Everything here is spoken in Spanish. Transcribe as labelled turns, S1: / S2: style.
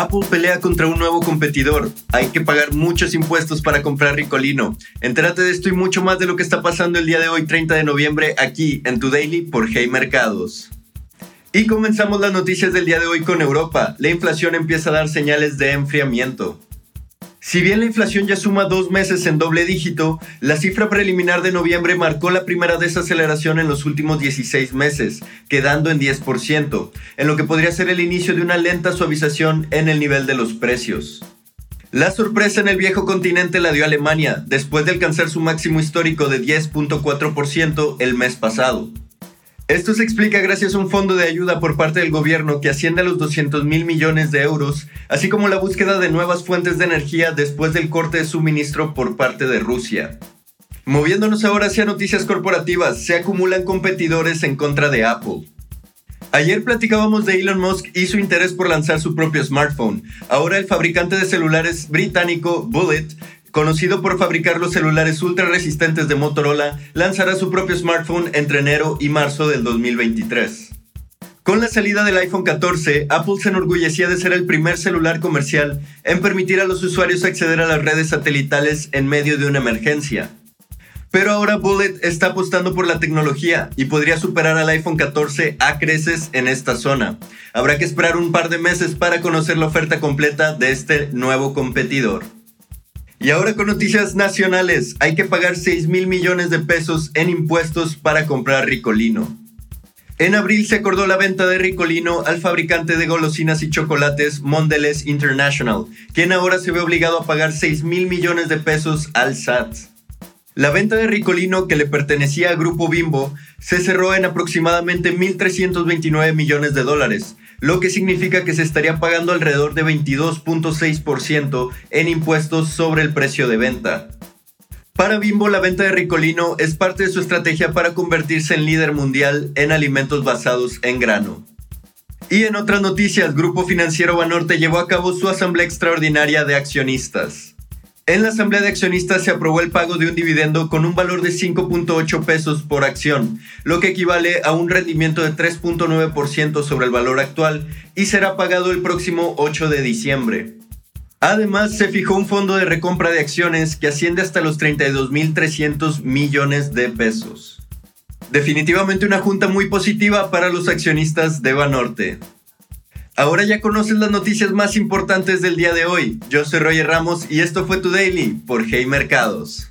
S1: Apple pelea contra un nuevo competidor. Hay que pagar muchos impuestos para comprar Ricolino. Entérate de esto y mucho más de lo que está pasando el día de hoy, 30 de noviembre, aquí en Tu Daily por Hey Mercados. Y comenzamos las noticias del día de hoy con Europa. La inflación empieza a dar señales de enfriamiento. Si bien la inflación ya suma dos meses en doble dígito, la cifra preliminar de noviembre marcó la primera desaceleración en los últimos 16 meses, quedando en 10%, en lo que podría ser el inicio de una lenta suavización en el nivel de los precios. La sorpresa en el viejo continente la dio Alemania, después de alcanzar su máximo histórico de 10.4% el mes pasado. Esto se explica gracias a un fondo de ayuda por parte del gobierno que asciende a los 200 mil millones de euros, así como la búsqueda de nuevas fuentes de energía después del corte de suministro por parte de Rusia. Moviéndonos ahora hacia noticias corporativas, se acumulan competidores en contra de Apple. Ayer platicábamos de Elon Musk y su interés por lanzar su propio smartphone. Ahora el fabricante de celulares británico Bullet conocido por fabricar los celulares ultra resistentes de Motorola, lanzará su propio smartphone entre enero y marzo del 2023. Con la salida del iPhone 14, Apple se enorgullecía de ser el primer celular comercial en permitir a los usuarios acceder a las redes satelitales en medio de una emergencia. Pero ahora Bullet está apostando por la tecnología y podría superar al iPhone 14 a creces en esta zona. Habrá que esperar un par de meses para conocer la oferta completa de este nuevo competidor. Y ahora con noticias nacionales, hay que pagar 6 mil millones de pesos en impuestos para comprar Ricolino. En abril se acordó la venta de Ricolino al fabricante de golosinas y chocolates Mondelez International, quien ahora se ve obligado a pagar 6 mil millones de pesos al SAT. La venta de Ricolino, que le pertenecía a Grupo Bimbo, se cerró en aproximadamente 1.329 millones de dólares, lo que significa que se estaría pagando alrededor de 22.6% en impuestos sobre el precio de venta. Para Bimbo, la venta de Ricolino es parte de su estrategia para convertirse en líder mundial en alimentos basados en grano. Y en otras noticias, Grupo Financiero Banorte llevó a cabo su asamblea extraordinaria de accionistas. En la Asamblea de Accionistas se aprobó el pago de un dividendo con un valor de 5.8 pesos por acción, lo que equivale a un rendimiento de 3.9% sobre el valor actual y será pagado el próximo 8 de diciembre. Además, se fijó un fondo de recompra de acciones que asciende hasta los 32.300 millones de pesos. Definitivamente una junta muy positiva para los accionistas de Banorte. Ahora ya conoces las noticias más importantes del día de hoy. Yo soy Roger Ramos y esto fue tu Daily por Hey Mercados.